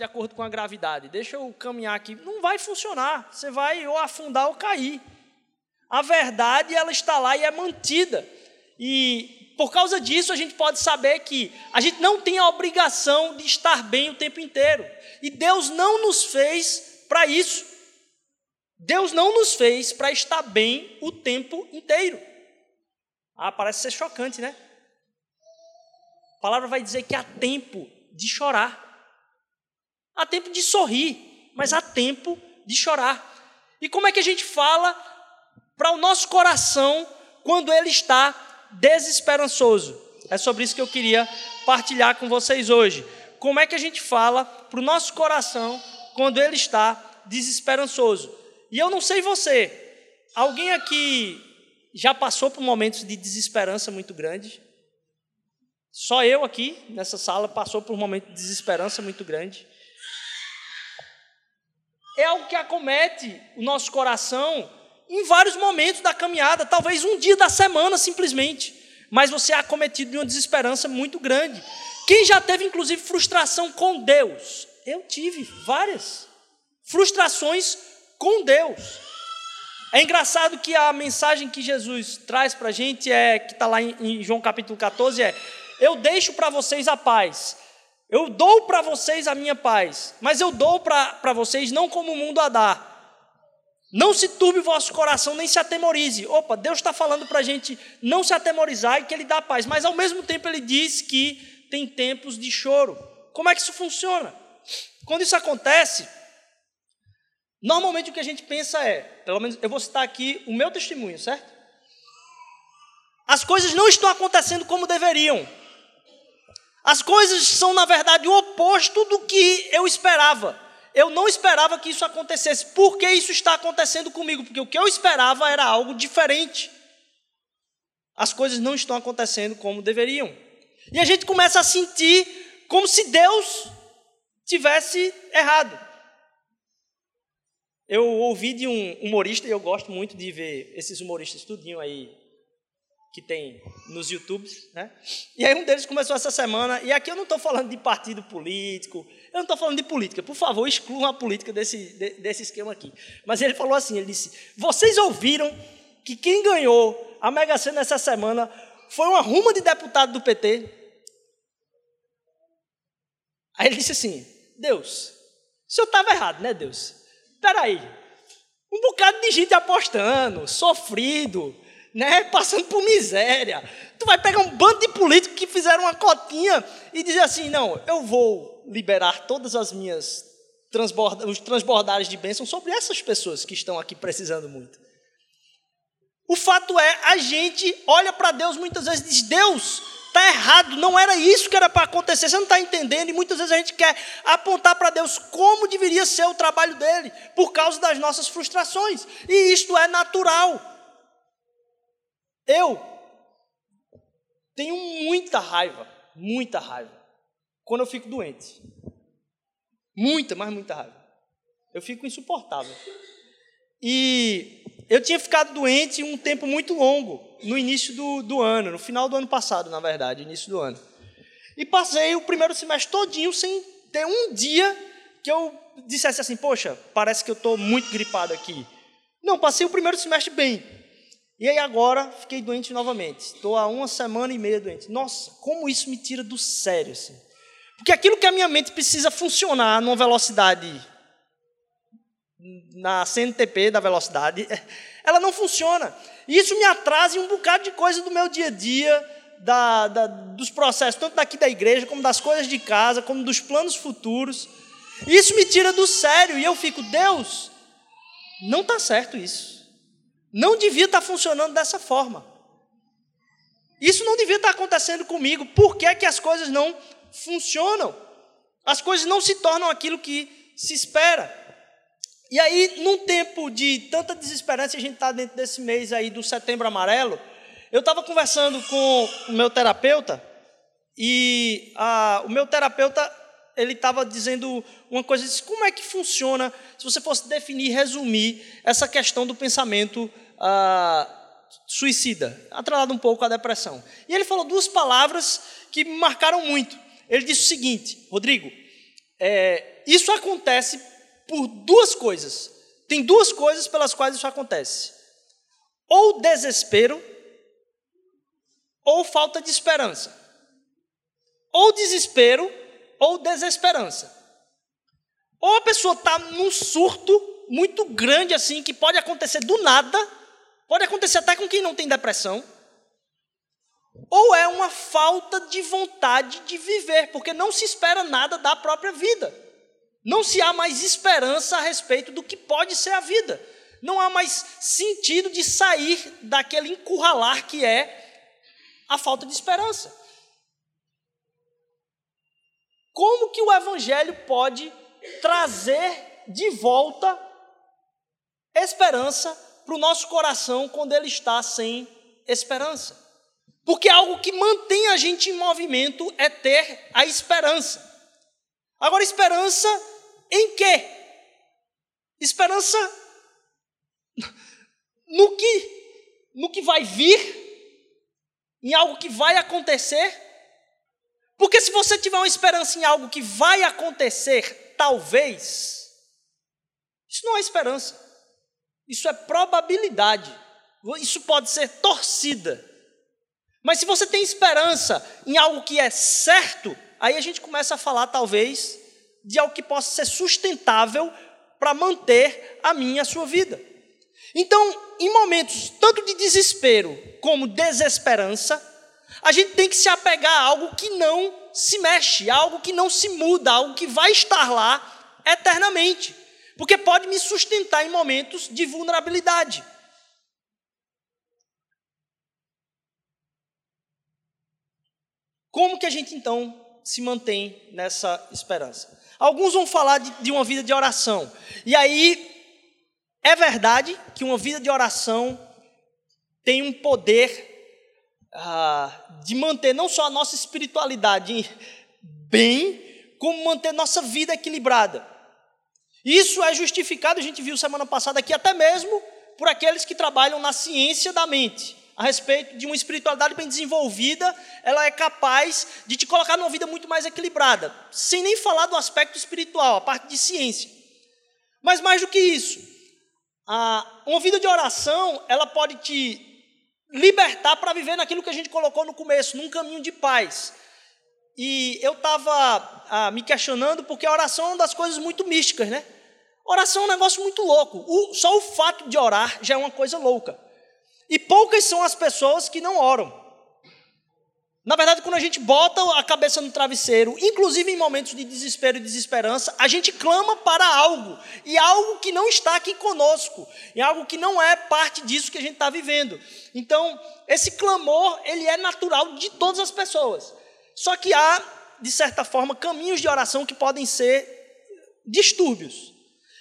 de acordo com a gravidade. Deixa eu caminhar aqui. Não vai funcionar. Você vai ou afundar ou cair. A verdade, ela está lá e é mantida. E por causa disso, a gente pode saber que a gente não tem a obrigação de estar bem o tempo inteiro. E Deus não nos fez para isso. Deus não nos fez para estar bem o tempo inteiro. Ah, parece ser chocante, né? A palavra vai dizer que há tempo de chorar. Há tempo de sorrir, mas há tempo de chorar. E como é que a gente fala para o nosso coração quando ele está desesperançoso? É sobre isso que eu queria partilhar com vocês hoje. Como é que a gente fala para o nosso coração quando ele está desesperançoso? E eu não sei você, alguém aqui já passou por momentos de desesperança muito grande? Só eu aqui nessa sala passou por um momento de desesperança muito grande é algo que acomete o nosso coração em vários momentos da caminhada, talvez um dia da semana simplesmente, mas você é acometido de uma desesperança muito grande. Quem já teve inclusive frustração com Deus? Eu tive várias frustrações com Deus. É engraçado que a mensagem que Jesus traz para a gente é que está lá em João capítulo 14 é: eu deixo para vocês a paz, eu dou para vocês a minha paz, mas eu dou para vocês não como o mundo a dá. Não se turbe o vosso coração, nem se atemorize. Opa, Deus está falando para a gente não se atemorizar e que Ele dá paz, mas ao mesmo tempo Ele diz que tem tempos de choro. Como é que isso funciona? Quando isso acontece, normalmente o que a gente pensa é, pelo menos eu vou citar aqui o meu testemunho, certo? As coisas não estão acontecendo como deveriam. As coisas são, na verdade, o oposto do que eu esperava. Eu não esperava que isso acontecesse. Por que isso está acontecendo comigo? Porque o que eu esperava era algo diferente. As coisas não estão acontecendo como deveriam. E a gente começa a sentir como se Deus tivesse errado. Eu ouvi de um humorista, e eu gosto muito de ver esses humoristas tudinho aí que tem nos YouTubes, né? E aí um deles começou essa semana, e aqui eu não estou falando de partido político, eu não estou falando de política, por favor, excluam a política desse, desse esquema aqui. Mas ele falou assim, ele disse, vocês ouviram que quem ganhou a Mega Sena essa semana foi uma ruma de deputado do PT? Aí ele disse assim, Deus, o senhor estava errado, né Deus? Espera aí, um bocado de gente apostando, sofrido, né, passando por miséria. Tu vai pegar um bando de políticos que fizeram uma cotinha e dizer assim: não, eu vou liberar todas as minhas transborda, os transbordares de bênção sobre essas pessoas que estão aqui precisando muito. O fato é, a gente olha para Deus muitas vezes e diz: Deus, está errado, não era isso que era para acontecer, você não está entendendo, e muitas vezes a gente quer apontar para Deus como deveria ser o trabalho dele, por causa das nossas frustrações, e isto é natural. Eu tenho muita raiva, muita raiva, quando eu fico doente. Muita, mas muita raiva. Eu fico insuportável. E eu tinha ficado doente um tempo muito longo, no início do, do ano, no final do ano passado, na verdade, início do ano. E passei o primeiro semestre todinho sem ter um dia que eu dissesse assim, poxa, parece que eu estou muito gripado aqui. Não, passei o primeiro semestre bem. E aí agora fiquei doente novamente. Estou há uma semana e meia doente. Nossa, como isso me tira do sério. Assim. Porque aquilo que a minha mente precisa funcionar numa velocidade, na CNTP da velocidade, ela não funciona. E isso me atrasa em um bocado de coisa do meu dia a dia, da, da, dos processos, tanto daqui da igreja, como das coisas de casa, como dos planos futuros. Isso me tira do sério. E eu fico, Deus, não está certo isso. Não devia estar funcionando dessa forma. Isso não devia estar acontecendo comigo. Por que, é que as coisas não funcionam? As coisas não se tornam aquilo que se espera. E aí, num tempo de tanta desesperança, a gente está dentro desse mês aí do setembro amarelo. Eu estava conversando com o meu terapeuta e a, o meu terapeuta ele estava dizendo uma coisa, disse, como é que funciona, se você fosse definir, resumir essa questão do pensamento ah, suicida, atrelado um pouco à depressão. E ele falou duas palavras que me marcaram muito. Ele disse o seguinte, Rodrigo, é, isso acontece por duas coisas. Tem duas coisas pelas quais isso acontece: ou desespero, ou falta de esperança. Ou desespero, ou desesperança. Ou a pessoa está num surto muito grande assim, que pode acontecer do nada, pode acontecer até com quem não tem depressão, ou é uma falta de vontade de viver, porque não se espera nada da própria vida. Não se há mais esperança a respeito do que pode ser a vida. Não há mais sentido de sair daquele encurralar que é a falta de esperança. Como que o evangelho pode trazer de volta esperança para o nosso coração quando ele está sem esperança? Porque algo que mantém a gente em movimento é ter a esperança. Agora, esperança em quê? Esperança no que, no que vai vir, em algo que vai acontecer. Porque se você tiver uma esperança em algo que vai acontecer, talvez, isso não é esperança. Isso é probabilidade. Isso pode ser torcida. Mas se você tem esperança em algo que é certo, aí a gente começa a falar, talvez, de algo que possa ser sustentável para manter a minha a sua vida. Então, em momentos tanto de desespero como desesperança, a gente tem que se apegar a algo que não se mexe, algo que não se muda, algo que vai estar lá eternamente, porque pode me sustentar em momentos de vulnerabilidade. Como que a gente então se mantém nessa esperança? Alguns vão falar de, de uma vida de oração. E aí, é verdade que uma vida de oração tem um poder ah, de manter não só a nossa espiritualidade bem, como manter nossa vida equilibrada. Isso é justificado, a gente viu semana passada aqui, até mesmo por aqueles que trabalham na ciência da mente a respeito de uma espiritualidade bem desenvolvida, ela é capaz de te colocar numa vida muito mais equilibrada, sem nem falar do aspecto espiritual, a parte de ciência. Mas mais do que isso, uma vida de oração, ela pode te libertar para viver naquilo que a gente colocou no começo, num caminho de paz. E eu estava ah, me questionando porque a oração é uma das coisas muito místicas, né? Oração é um negócio muito louco. O, só o fato de orar já é uma coisa louca. E poucas são as pessoas que não oram. Na verdade, quando a gente bota a cabeça no travesseiro, inclusive em momentos de desespero e desesperança, a gente clama para algo, e algo que não está aqui conosco, e algo que não é parte disso que a gente está vivendo. Então, esse clamor, ele é natural de todas as pessoas. Só que há, de certa forma, caminhos de oração que podem ser distúrbios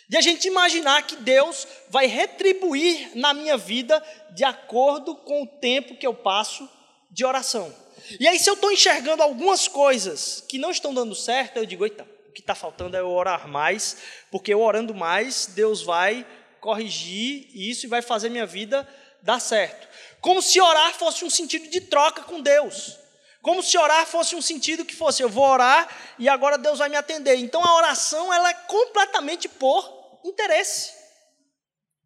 de a gente imaginar que Deus vai retribuir na minha vida de acordo com o tempo que eu passo de oração. E aí, se eu estou enxergando algumas coisas que não estão dando certo, eu digo: eita, o que está faltando é eu orar mais, porque eu orando mais, Deus vai corrigir isso e vai fazer minha vida dar certo. Como se orar fosse um sentido de troca com Deus. Como se orar fosse um sentido que fosse eu vou orar e agora Deus vai me atender. Então a oração ela é completamente por interesse.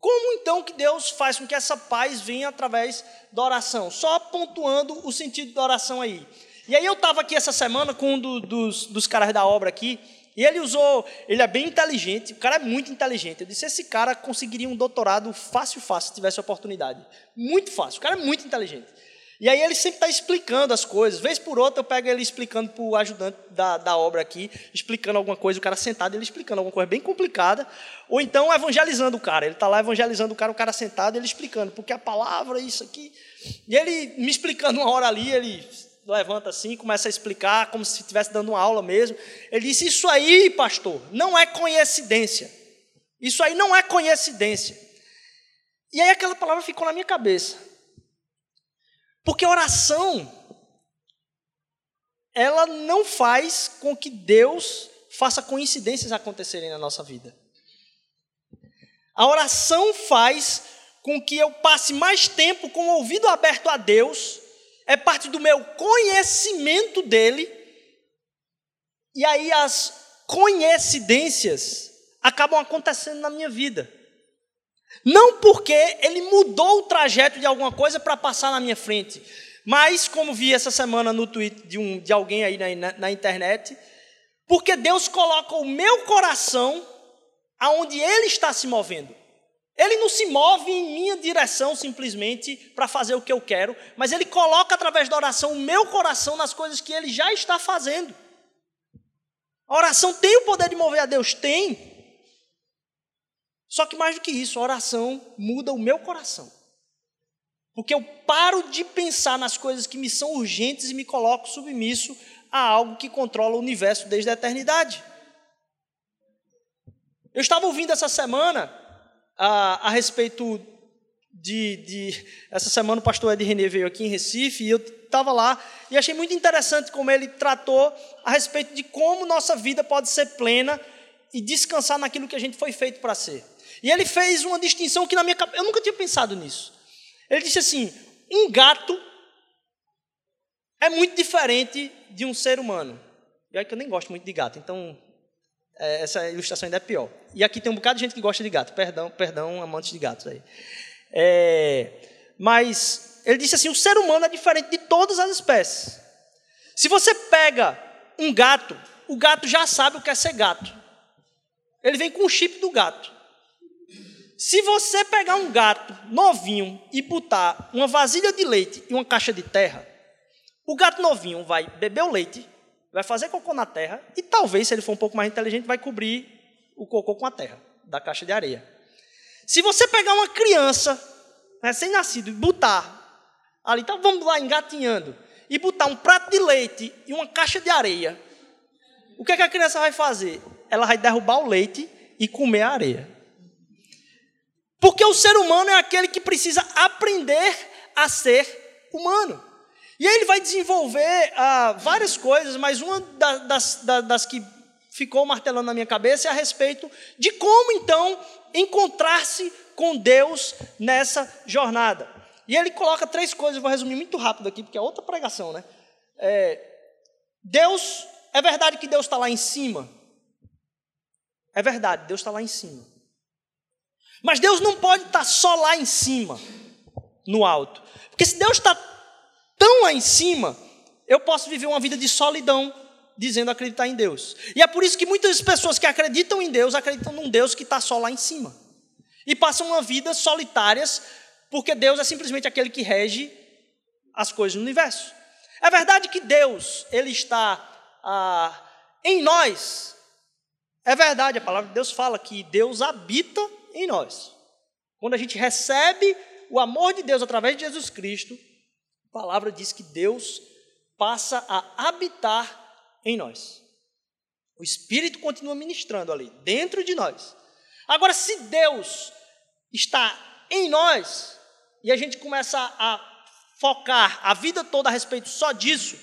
Como então que Deus faz com que essa paz venha através da oração? Só pontuando o sentido da oração aí. E aí eu estava aqui essa semana com um do, dos, dos caras da obra aqui, e ele usou, ele é bem inteligente, o cara é muito inteligente. Eu disse, esse cara conseguiria um doutorado fácil, fácil, se tivesse oportunidade. Muito fácil, o cara é muito inteligente. E aí ele sempre está explicando as coisas. Vez por outra eu pego ele explicando para o ajudante da, da obra aqui, explicando alguma coisa, o cara sentado, ele explicando alguma coisa bem complicada. Ou então evangelizando o cara. Ele está lá evangelizando o cara, o cara sentado, ele explicando, porque a palavra, isso aqui. E ele me explicando uma hora ali, ele levanta assim, começa a explicar, como se estivesse dando uma aula mesmo. Ele disse: Isso aí, pastor, não é coincidência. Isso aí não é coincidência. E aí aquela palavra ficou na minha cabeça. Porque oração, ela não faz com que Deus faça coincidências acontecerem na nossa vida. A oração faz com que eu passe mais tempo com o ouvido aberto a Deus, é parte do meu conhecimento dele, e aí as coincidências acabam acontecendo na minha vida. Não porque ele mudou o trajeto de alguma coisa para passar na minha frente, mas como vi essa semana no tweet de, um, de alguém aí na, na internet, porque Deus coloca o meu coração aonde Ele está se movendo. Ele não se move em minha direção simplesmente para fazer o que eu quero, mas Ele coloca através da oração o meu coração nas coisas que Ele já está fazendo. A oração tem o poder de mover a Deus? Tem. Só que mais do que isso, a oração muda o meu coração. Porque eu paro de pensar nas coisas que me são urgentes e me coloco submisso a algo que controla o universo desde a eternidade. Eu estava ouvindo essa semana a, a respeito de, de, Essa semana o pastor Ed René veio aqui em Recife e eu estava lá e achei muito interessante como ele tratou a respeito de como nossa vida pode ser plena e descansar naquilo que a gente foi feito para ser. E ele fez uma distinção que na minha eu nunca tinha pensado nisso. Ele disse assim: um gato é muito diferente de um ser humano. E é que eu nem gosto muito de gato, então é, essa ilustração ainda é pior. E aqui tem um bocado de gente que gosta de gato. Perdão, perdão, amantes de gatos aí. É, mas ele disse assim: o ser humano é diferente de todas as espécies. Se você pega um gato, o gato já sabe o que é ser gato. Ele vem com o chip do gato. Se você pegar um gato novinho e botar uma vasilha de leite e uma caixa de terra, o gato novinho vai beber o leite, vai fazer cocô na terra e talvez, se ele for um pouco mais inteligente, vai cobrir o cocô com a terra da caixa de areia. Se você pegar uma criança recém-nascido e botar ali, então vamos lá engatinhando, e botar um prato de leite e uma caixa de areia, o que, é que a criança vai fazer? Ela vai derrubar o leite e comer a areia. Porque o ser humano é aquele que precisa aprender a ser humano. E aí ele vai desenvolver ah, várias coisas, mas uma das, das, das que ficou martelando na minha cabeça é a respeito de como então encontrar-se com Deus nessa jornada. E ele coloca três coisas, eu vou resumir muito rápido aqui, porque é outra pregação, né? É, Deus, é verdade que Deus está lá em cima? É verdade, Deus está lá em cima. Mas Deus não pode estar só lá em cima, no alto. Porque se Deus está tão lá em cima, eu posso viver uma vida de solidão, dizendo acreditar em Deus. E é por isso que muitas pessoas que acreditam em Deus acreditam num Deus que está só lá em cima. E passam uma vida solitárias, porque Deus é simplesmente aquele que rege as coisas no universo. É verdade que Deus, Ele está ah, em nós. É verdade, a palavra de Deus fala que Deus habita em nós. Quando a gente recebe o amor de Deus através de Jesus Cristo, a palavra diz que Deus passa a habitar em nós. O Espírito continua ministrando ali, dentro de nós. Agora, se Deus está em nós, e a gente começa a focar a vida toda a respeito só disso,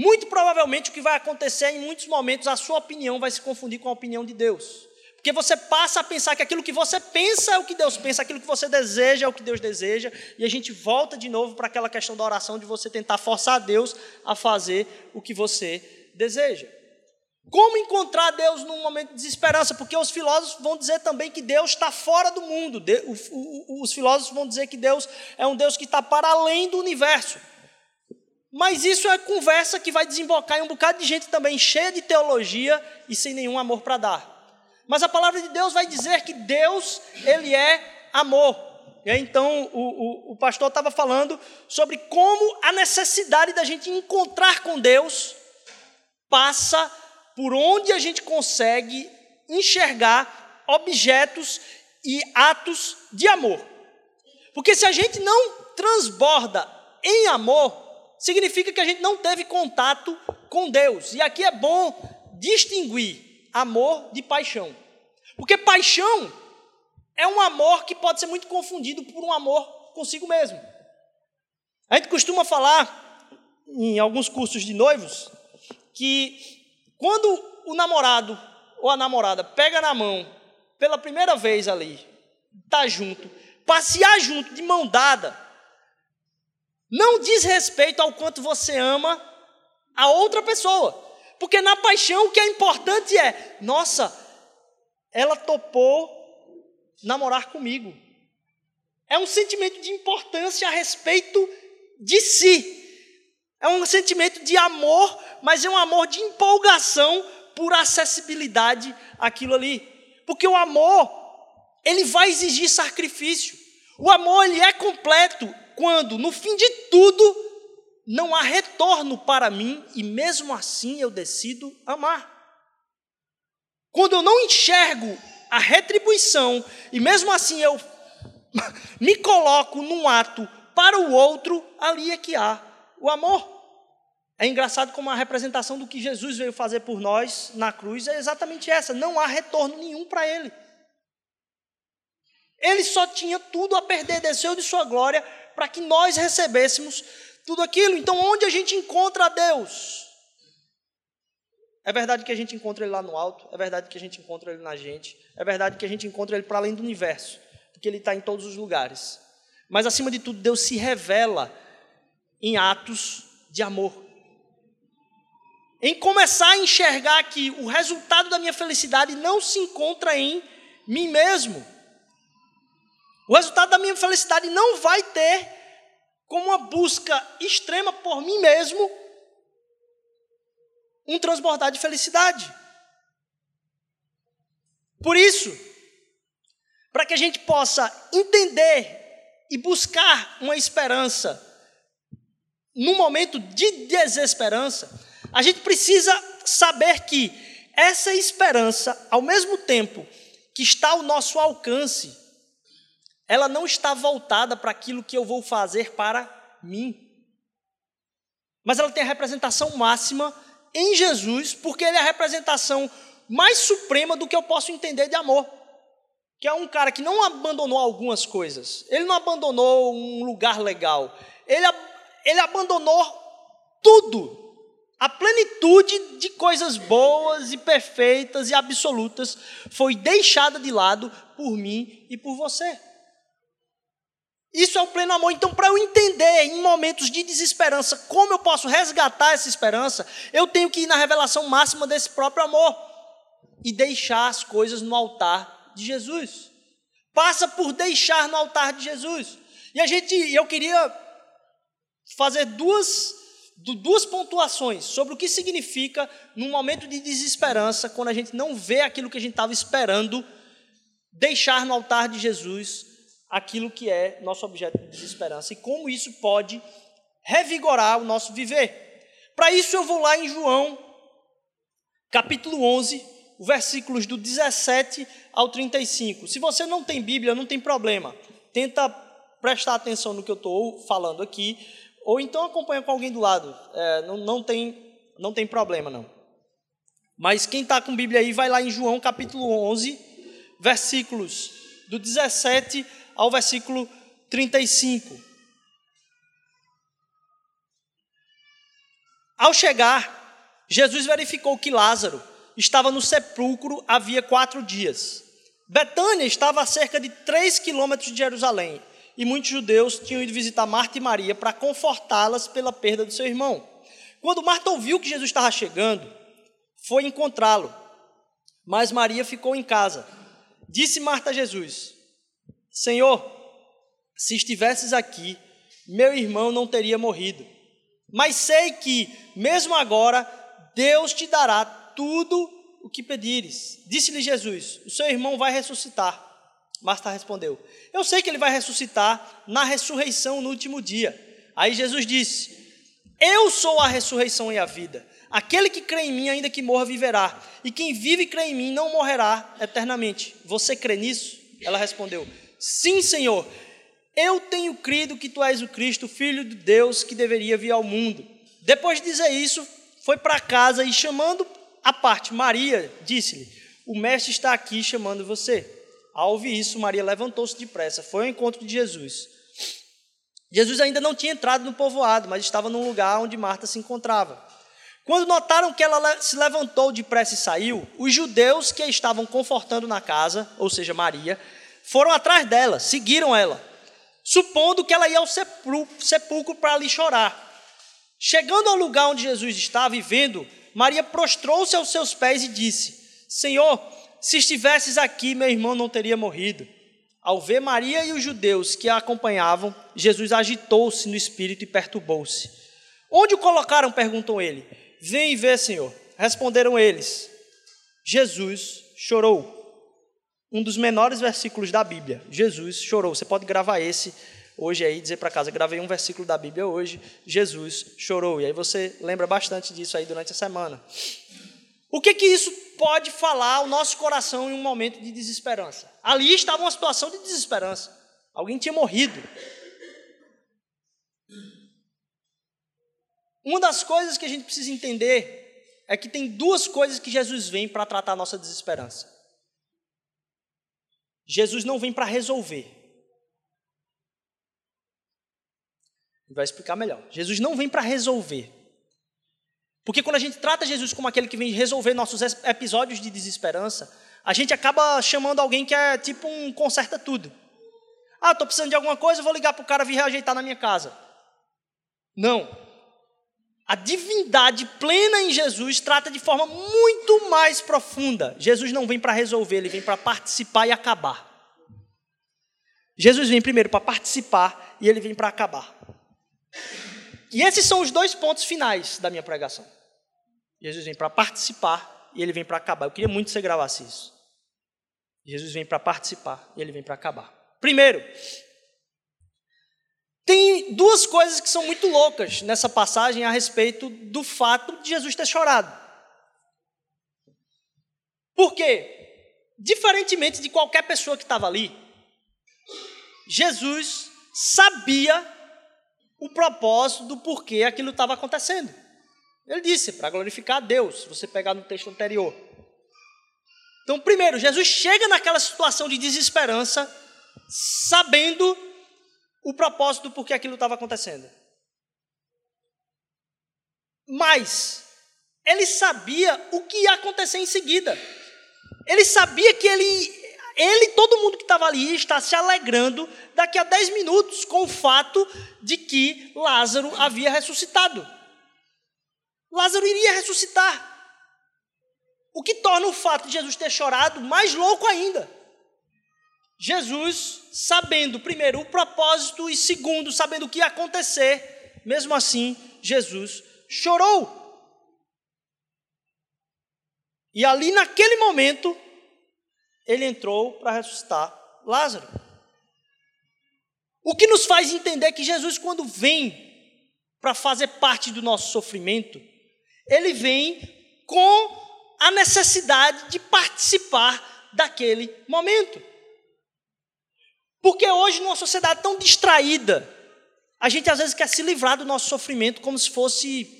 muito provavelmente o que vai acontecer é, em muitos momentos, a sua opinião vai se confundir com a opinião de Deus. Porque você passa a pensar que aquilo que você pensa é o que Deus pensa, aquilo que você deseja é o que Deus deseja, e a gente volta de novo para aquela questão da oração de você tentar forçar Deus a fazer o que você deseja. Como encontrar Deus num momento de desesperança? Porque os filósofos vão dizer também que Deus está fora do mundo. Os filósofos vão dizer que Deus é um Deus que está para além do universo. Mas isso é conversa que vai desembocar em um bocado de gente também cheia de teologia e sem nenhum amor para dar. Mas a palavra de Deus vai dizer que Deus, Ele é amor. E aí, então, o, o, o pastor estava falando sobre como a necessidade da gente encontrar com Deus passa por onde a gente consegue enxergar objetos e atos de amor. Porque se a gente não transborda em amor, significa que a gente não teve contato com Deus. E aqui é bom distinguir amor de paixão. Porque paixão é um amor que pode ser muito confundido por um amor consigo mesmo. A gente costuma falar, em alguns cursos de noivos, que quando o namorado ou a namorada pega na mão pela primeira vez ali, tá junto, passear junto de mão dada, não diz respeito ao quanto você ama a outra pessoa. Porque na paixão o que é importante é, nossa, ela topou namorar comigo. É um sentimento de importância a respeito de si. É um sentimento de amor, mas é um amor de empolgação por acessibilidade àquilo ali. Porque o amor, ele vai exigir sacrifício. O amor, ele é completo quando, no fim de tudo, não há retorno para mim e mesmo assim eu decido amar. Quando eu não enxergo a retribuição e mesmo assim eu me coloco num ato para o outro, ali é que há o amor. É engraçado como a representação do que Jesus veio fazer por nós na cruz é exatamente essa: não há retorno nenhum para ele. Ele só tinha tudo a perder, desceu de sua glória para que nós recebêssemos tudo aquilo. Então, onde a gente encontra a Deus? É verdade que a gente encontra Ele lá no alto, é verdade que a gente encontra Ele na gente, é verdade que a gente encontra Ele para além do universo, porque Ele está em todos os lugares. Mas, acima de tudo, Deus se revela em atos de amor. Em começar a enxergar que o resultado da minha felicidade não se encontra em mim mesmo. O resultado da minha felicidade não vai ter como uma busca extrema por mim mesmo, um transbordar de felicidade. Por isso, para que a gente possa entender e buscar uma esperança no momento de desesperança, a gente precisa saber que essa esperança, ao mesmo tempo que está ao nosso alcance, ela não está voltada para aquilo que eu vou fazer para mim. Mas ela tem a representação máxima em Jesus, porque ele é a representação mais suprema do que eu posso entender de amor. Que é um cara que não abandonou algumas coisas, ele não abandonou um lugar legal, ele, ele abandonou tudo, a plenitude de coisas boas e perfeitas e absolutas foi deixada de lado por mim e por você. Isso é o pleno amor. Então, para eu entender em momentos de desesperança como eu posso resgatar essa esperança, eu tenho que ir na revelação máxima desse próprio amor e deixar as coisas no altar de Jesus. Passa por deixar no altar de Jesus. E a gente, eu queria fazer duas, duas pontuações sobre o que significa num momento de desesperança, quando a gente não vê aquilo que a gente estava esperando, deixar no altar de Jesus aquilo que é nosso objeto de esperança e como isso pode revigorar o nosso viver. Para isso eu vou lá em João, capítulo 11, versículos do 17 ao 35. Se você não tem Bíblia, não tem problema. Tenta prestar atenção no que eu estou falando aqui, ou então acompanha com alguém do lado. É, não, não, tem, não tem problema, não. Mas quem está com Bíblia aí, vai lá em João capítulo 11, versículos do 17 ao versículo 35. Ao chegar, Jesus verificou que Lázaro estava no sepulcro havia quatro dias. Betânia estava a cerca de três quilômetros de Jerusalém e muitos judeus tinham ido visitar Marta e Maria para confortá-las pela perda do seu irmão. Quando Marta ouviu que Jesus estava chegando, foi encontrá-lo, mas Maria ficou em casa. Disse Marta a Jesus: Senhor, se estivesses aqui, meu irmão não teria morrido. Mas sei que, mesmo agora, Deus te dará tudo o que pedires. Disse-lhe Jesus: O seu irmão vai ressuscitar. Marta respondeu: Eu sei que ele vai ressuscitar na ressurreição no último dia. Aí Jesus disse: Eu sou a ressurreição e a vida. Aquele que crê em mim, ainda que morra, viverá. E quem vive e crê em mim não morrerá eternamente. Você crê nisso? Ela respondeu: Sim, Senhor, eu tenho crido que tu és o Cristo, filho de Deus, que deveria vir ao mundo. Depois de dizer isso, foi para casa e chamando a parte Maria, disse-lhe: O mestre está aqui chamando você. Ao ouvir isso, Maria levantou-se depressa, foi ao encontro de Jesus. Jesus ainda não tinha entrado no povoado, mas estava num lugar onde Marta se encontrava. Quando notaram que ela se levantou depressa e saiu, os judeus que a estavam confortando na casa, ou seja, Maria, foram atrás dela, seguiram ela, supondo que ela ia ao sepulcro para ali chorar. Chegando ao lugar onde Jesus estava e vendo Maria prostrou-se aos seus pés e disse: Senhor, se estivesses aqui, meu irmão não teria morrido. Ao ver Maria e os judeus que a acompanhavam, Jesus agitou-se no espírito e perturbou-se. Onde o colocaram? perguntou ele. Vem e vê, Senhor. Responderam eles. Jesus chorou. Um dos menores versículos da Bíblia. Jesus chorou. Você pode gravar esse hoje aí, dizer para casa, gravei um versículo da Bíblia hoje, Jesus chorou. E aí você lembra bastante disso aí durante a semana. O que que isso pode falar ao nosso coração em um momento de desesperança? Ali estava uma situação de desesperança. Alguém tinha morrido. Uma das coisas que a gente precisa entender é que tem duas coisas que Jesus vem para tratar a nossa desesperança. Jesus não vem para resolver. vai explicar melhor. Jesus não vem para resolver. Porque quando a gente trata Jesus como aquele que vem resolver nossos episódios de desesperança, a gente acaba chamando alguém que é tipo um conserta tudo. Ah, estou precisando de alguma coisa, vou ligar para o cara vir reajeitar na minha casa. Não. A divindade plena em Jesus trata de forma muito mais profunda. Jesus não vem para resolver, ele vem para participar e acabar. Jesus vem primeiro para participar e ele vem para acabar. E esses são os dois pontos finais da minha pregação. Jesus vem para participar e ele vem para acabar. Eu queria muito que você gravasse isso. Jesus vem para participar e ele vem para acabar. Primeiro, tem duas coisas que são muito loucas nessa passagem a respeito do fato de Jesus ter chorado. Por quê? Diferentemente de qualquer pessoa que estava ali, Jesus sabia o propósito do porquê aquilo estava acontecendo. Ele disse, para glorificar a Deus, se você pegar no texto anterior. Então, primeiro, Jesus chega naquela situação de desesperança, sabendo o propósito do porquê aquilo estava acontecendo. Mas, ele sabia o que ia acontecer em seguida. Ele sabia que ele ele todo mundo que estava ali está se alegrando daqui a 10 minutos com o fato de que Lázaro havia ressuscitado. Lázaro iria ressuscitar. O que torna o fato de Jesus ter chorado mais louco ainda. Jesus, sabendo, primeiro, o propósito e, segundo, sabendo o que ia acontecer, mesmo assim, Jesus chorou. E ali, naquele momento, ele entrou para ressuscitar Lázaro. O que nos faz entender que Jesus, quando vem para fazer parte do nosso sofrimento, ele vem com a necessidade de participar daquele momento. Porque hoje, numa sociedade tão distraída, a gente às vezes quer se livrar do nosso sofrimento como se fosse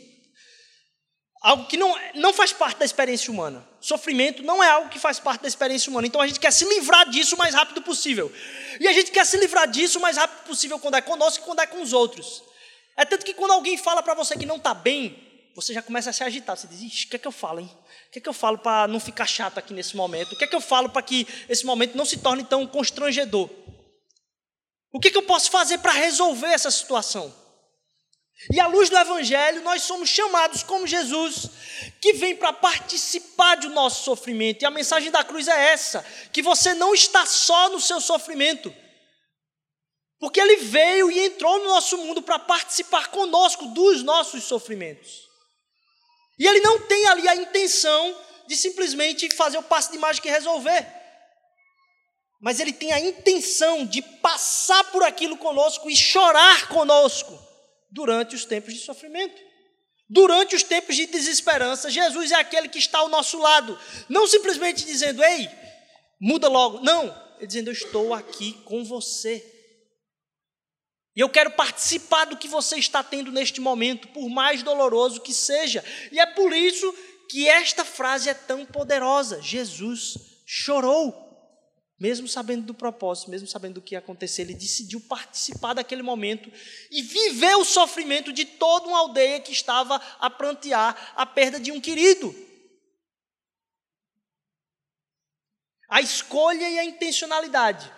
algo que não, não faz parte da experiência humana. Sofrimento não é algo que faz parte da experiência humana. Então a gente quer se livrar disso o mais rápido possível. E a gente quer se livrar disso o mais rápido possível quando é conosco e quando é com os outros. É tanto que quando alguém fala para você que não está bem, você já começa a se agitar. Você diz: Ixi, o que é que eu falo, hein? O que é que eu falo para não ficar chato aqui nesse momento? O que é que eu falo para que esse momento não se torne tão constrangedor? O que que eu posso fazer para resolver essa situação? E à luz do Evangelho, nós somos chamados como Jesus, que vem para participar do nosso sofrimento. E a mensagem da cruz é essa: que você não está só no seu sofrimento, porque Ele veio e entrou no nosso mundo para participar conosco dos nossos sofrimentos. E Ele não tem ali a intenção de simplesmente fazer o passo de mágica e resolver. Mas Ele tem a intenção de passar por aquilo conosco e chorar conosco durante os tempos de sofrimento. Durante os tempos de desesperança, Jesus é aquele que está ao nosso lado, não simplesmente dizendo, ei, muda logo. Não, ele dizendo, eu estou aqui com você. E eu quero participar do que você está tendo neste momento, por mais doloroso que seja. E é por isso que esta frase é tão poderosa. Jesus chorou. Mesmo sabendo do propósito, mesmo sabendo do que ia acontecer, ele decidiu participar daquele momento e viver o sofrimento de toda uma aldeia que estava a prantear a perda de um querido. A escolha e a intencionalidade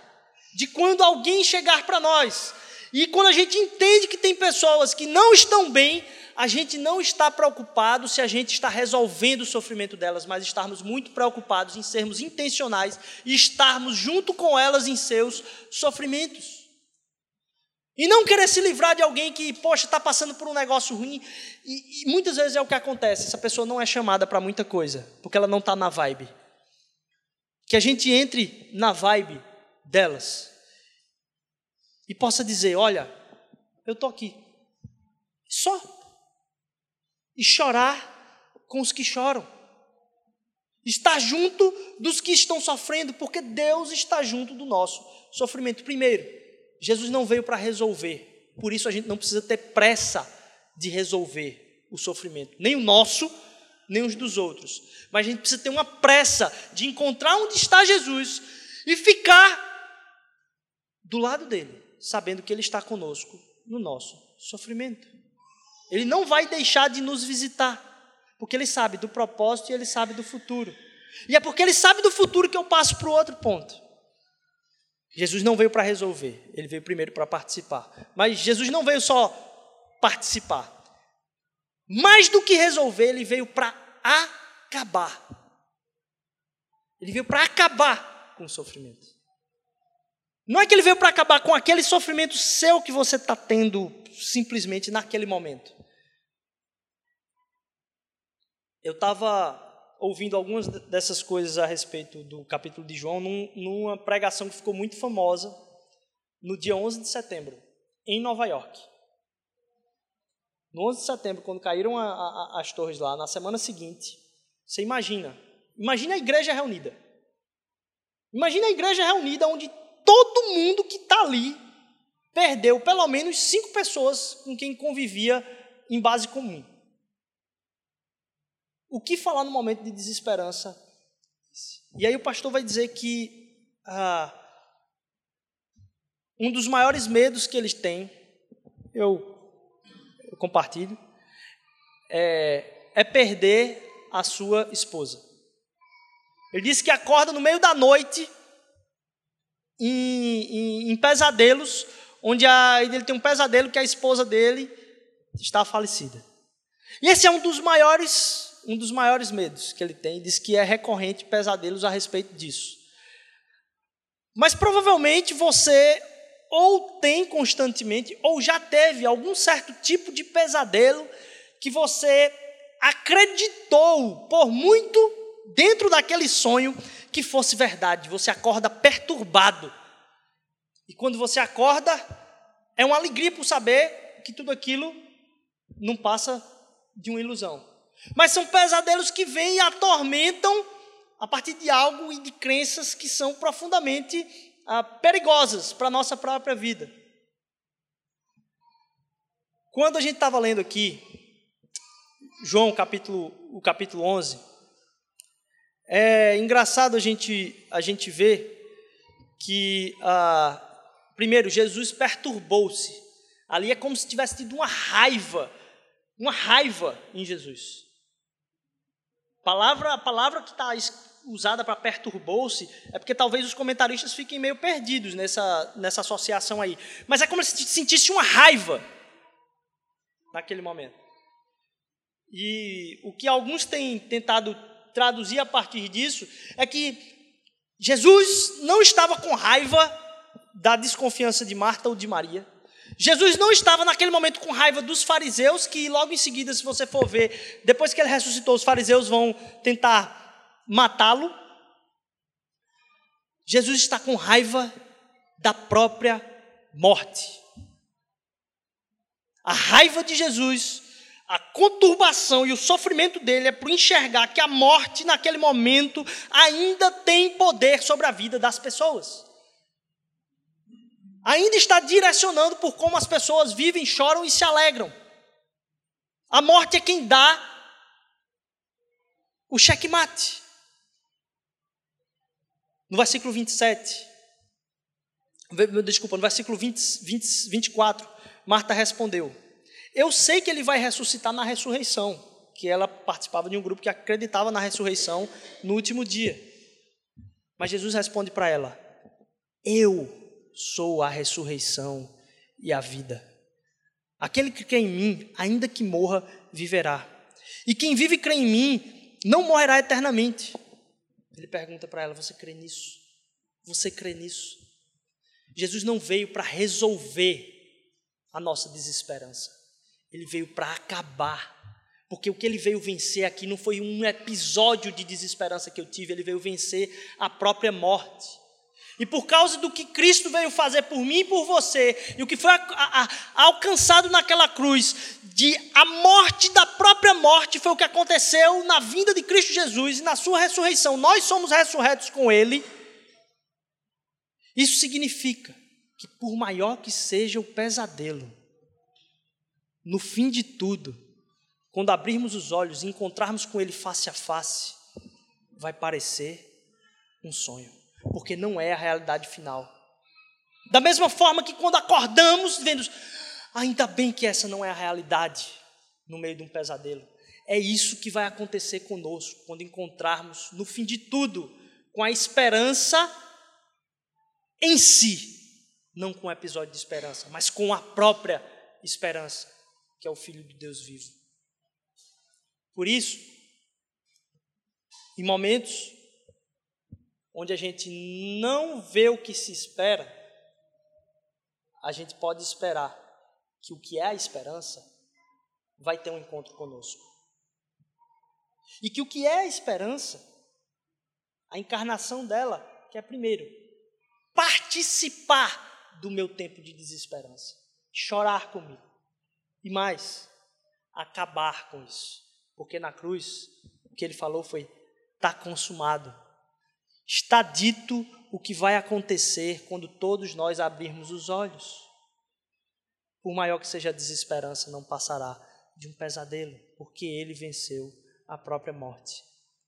de quando alguém chegar para nós, e quando a gente entende que tem pessoas que não estão bem, a gente não está preocupado se a gente está resolvendo o sofrimento delas, mas estarmos muito preocupados em sermos intencionais e estarmos junto com elas em seus sofrimentos. E não querer se livrar de alguém que, poxa, está passando por um negócio ruim. E, e, muitas vezes é o que acontece. Essa pessoa não é chamada para muita coisa, porque ela não está na vibe. Que a gente entre na vibe delas e possa dizer: olha, eu estou aqui. Só. E chorar com os que choram. Estar junto dos que estão sofrendo, porque Deus está junto do nosso sofrimento. Primeiro, Jesus não veio para resolver, por isso a gente não precisa ter pressa de resolver o sofrimento, nem o nosso, nem os dos outros. Mas a gente precisa ter uma pressa de encontrar onde está Jesus e ficar do lado dele, sabendo que ele está conosco no nosso sofrimento. Ele não vai deixar de nos visitar, porque ele sabe do propósito e ele sabe do futuro. E é porque ele sabe do futuro que eu passo para o outro ponto. Jesus não veio para resolver, ele veio primeiro para participar. Mas Jesus não veio só participar. Mais do que resolver, ele veio para acabar. Ele veio para acabar com o sofrimento. Não é que ele veio para acabar com aquele sofrimento seu que você está tendo simplesmente naquele momento. Eu estava ouvindo algumas dessas coisas a respeito do capítulo de João num, numa pregação que ficou muito famosa no dia 11 de setembro, em Nova York. No 11 de setembro, quando caíram a, a, as torres lá, na semana seguinte, você imagina, imagina a igreja reunida. Imagina a igreja reunida onde todo mundo que está ali perdeu pelo menos cinco pessoas com quem convivia em base comum. O que falar no momento de desesperança? E aí o pastor vai dizer que ah, um dos maiores medos que eles têm, eu, eu compartilho, é, é perder a sua esposa. Ele disse que acorda no meio da noite em, em, em pesadelos, onde a, ele tem um pesadelo que a esposa dele está falecida. E esse é um dos maiores um dos maiores medos que ele tem, diz que é recorrente pesadelos a respeito disso. Mas provavelmente você ou tem constantemente, ou já teve algum certo tipo de pesadelo que você acreditou por muito dentro daquele sonho que fosse verdade. Você acorda perturbado. E quando você acorda, é uma alegria por saber que tudo aquilo não passa de uma ilusão. Mas são pesadelos que vêm e atormentam a partir de algo e de crenças que são profundamente ah, perigosas para a nossa própria vida. Quando a gente estava lendo aqui, João capítulo, o capítulo 11, é engraçado a gente, a gente ver que, ah, primeiro, Jesus perturbou-se. Ali é como se tivesse tido uma raiva, uma raiva em Jesus. Palavra, a palavra que está usada para perturbou-se é porque talvez os comentaristas fiquem meio perdidos nessa, nessa associação aí. Mas é como se sentisse uma raiva naquele momento. E o que alguns têm tentado traduzir a partir disso é que Jesus não estava com raiva da desconfiança de Marta ou de Maria. Jesus não estava naquele momento com raiva dos fariseus, que logo em seguida, se você for ver, depois que ele ressuscitou, os fariseus vão tentar matá-lo. Jesus está com raiva da própria morte. A raiva de Jesus, a conturbação e o sofrimento dele é por enxergar que a morte, naquele momento, ainda tem poder sobre a vida das pessoas ainda está direcionando por como as pessoas vivem, choram e se alegram. A morte é quem dá o checkmate. No versículo 27, desculpa, no versículo 20, 20, 24, Marta respondeu: Eu sei que ele vai ressuscitar na ressurreição, que ela participava de um grupo que acreditava na ressurreição no último dia. Mas Jesus responde para ela: Eu sou a ressurreição e a vida. Aquele que crê em mim, ainda que morra, viverá. E quem vive e crê em mim, não morrerá eternamente. Ele pergunta para ela: Você crê nisso? Você crê nisso? Jesus não veio para resolver a nossa desesperança. Ele veio para acabar. Porque o que ele veio vencer aqui não foi um episódio de desesperança que eu tive, ele veio vencer a própria morte. E por causa do que Cristo veio fazer por mim e por você, e o que foi a, a, a, alcançado naquela cruz, de a morte da própria morte, foi o que aconteceu na vinda de Cristo Jesus e na sua ressurreição. Nós somos ressurretos com Ele. Isso significa que, por maior que seja o pesadelo, no fim de tudo, quando abrirmos os olhos e encontrarmos com Ele face a face, vai parecer um sonho, porque não é a realidade final. Da mesma forma que quando acordamos, vendo, ainda bem que essa não é a realidade no meio de um pesadelo. É isso que vai acontecer conosco quando encontrarmos, no fim de tudo, com a esperança em si, não com um episódio de esperança, mas com a própria esperança, que é o Filho de Deus vivo. Por isso, em momentos onde a gente não vê o que se espera, a gente pode esperar que o que é a esperança vai ter um encontro conosco. E que o que é a esperança, a encarnação dela, que é primeiro, participar do meu tempo de desesperança, chorar comigo. E mais, acabar com isso. Porque na cruz, o que ele falou foi: está consumado. Está dito o que vai acontecer quando todos nós abrirmos os olhos. Por maior que seja a desesperança, não passará de um pesadelo, porque ele venceu a própria morte.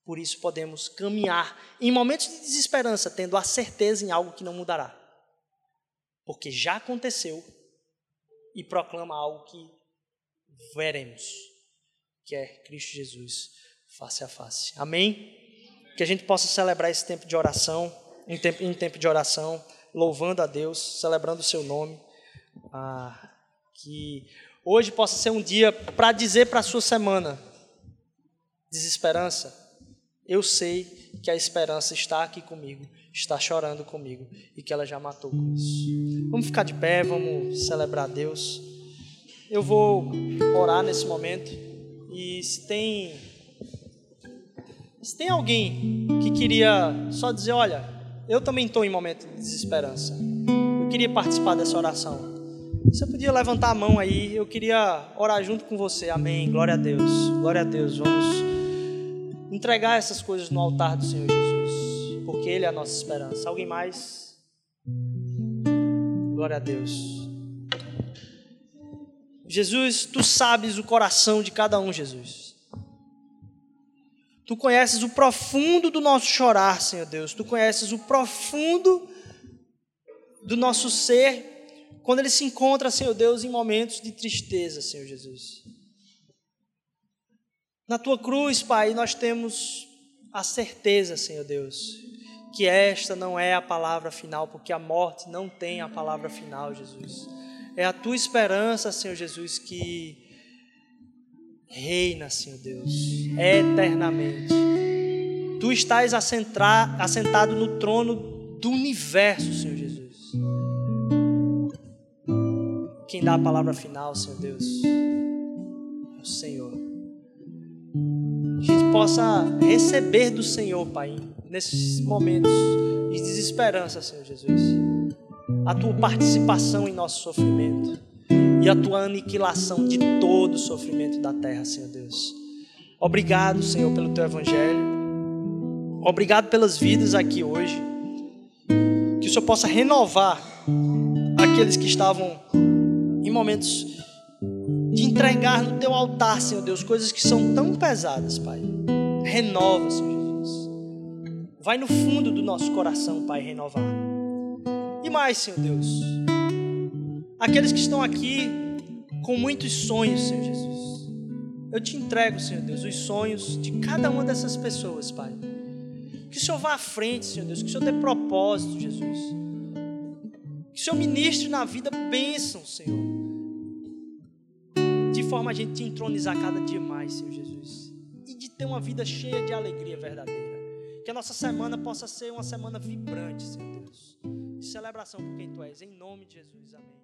Por isso podemos caminhar em momentos de desesperança, tendo a certeza em algo que não mudará. Porque já aconteceu e proclama algo que veremos que é Cristo Jesus, face a face. Amém? Que a gente possa celebrar esse tempo de oração, em tempo, em tempo de oração, louvando a Deus, celebrando o seu nome. Ah, que hoje possa ser um dia para dizer para a sua semana: desesperança, eu sei que a esperança está aqui comigo, está chorando comigo e que ela já matou com isso. Vamos ficar de pé, vamos celebrar a Deus. Eu vou orar nesse momento. E se tem se tem alguém que queria só dizer, olha, eu também estou em momento de desesperança. Eu queria participar dessa oração. Você podia levantar a mão aí, eu queria orar junto com você. Amém. Glória a Deus. Glória a Deus. Vamos entregar essas coisas no altar do Senhor Jesus, porque ele é a nossa esperança. Alguém mais? Glória a Deus. Jesus, tu sabes o coração de cada um, Jesus. Tu conheces o profundo do nosso chorar, Senhor Deus. Tu conheces o profundo do nosso ser quando ele se encontra, Senhor Deus, em momentos de tristeza, Senhor Jesus. Na tua cruz, Pai, nós temos a certeza, Senhor Deus, que esta não é a palavra final, porque a morte não tem a palavra final, Jesus. É a tua esperança, Senhor Jesus, que reina, Senhor Deus, eternamente. Tu estás assentado no trono do universo, Senhor Jesus. Quem dá a palavra final, Senhor Deus, é o Senhor. Que a gente possa receber do Senhor, Pai, nesses momentos de desesperança, Senhor Jesus a tua participação em nosso sofrimento e a tua aniquilação de todo o sofrimento da terra, Senhor Deus. Obrigado, Senhor, pelo teu evangelho. Obrigado pelas vidas aqui hoje. Que o Senhor possa renovar aqueles que estavam em momentos de entregar no teu altar, Senhor Deus, coisas que são tão pesadas, Pai. Renova, Senhor Jesus. Vai no fundo do nosso coração, Pai, renovar mais, Senhor Deus. Aqueles que estão aqui com muitos sonhos, Senhor Jesus. Eu te entrego, Senhor Deus, os sonhos de cada uma dessas pessoas, Pai. Que o Senhor vá à frente, Senhor Deus. Que o Senhor dê propósito, Jesus. Que o Senhor ministre na vida bênção, Senhor. forma a gente te entronizar cada dia mais, Senhor Jesus. E de ter uma vida cheia de alegria verdadeira. Que a nossa semana possa ser uma semana vibrante, Senhor Deus. De celebração por quem Tu és. Em nome de Jesus. Amém.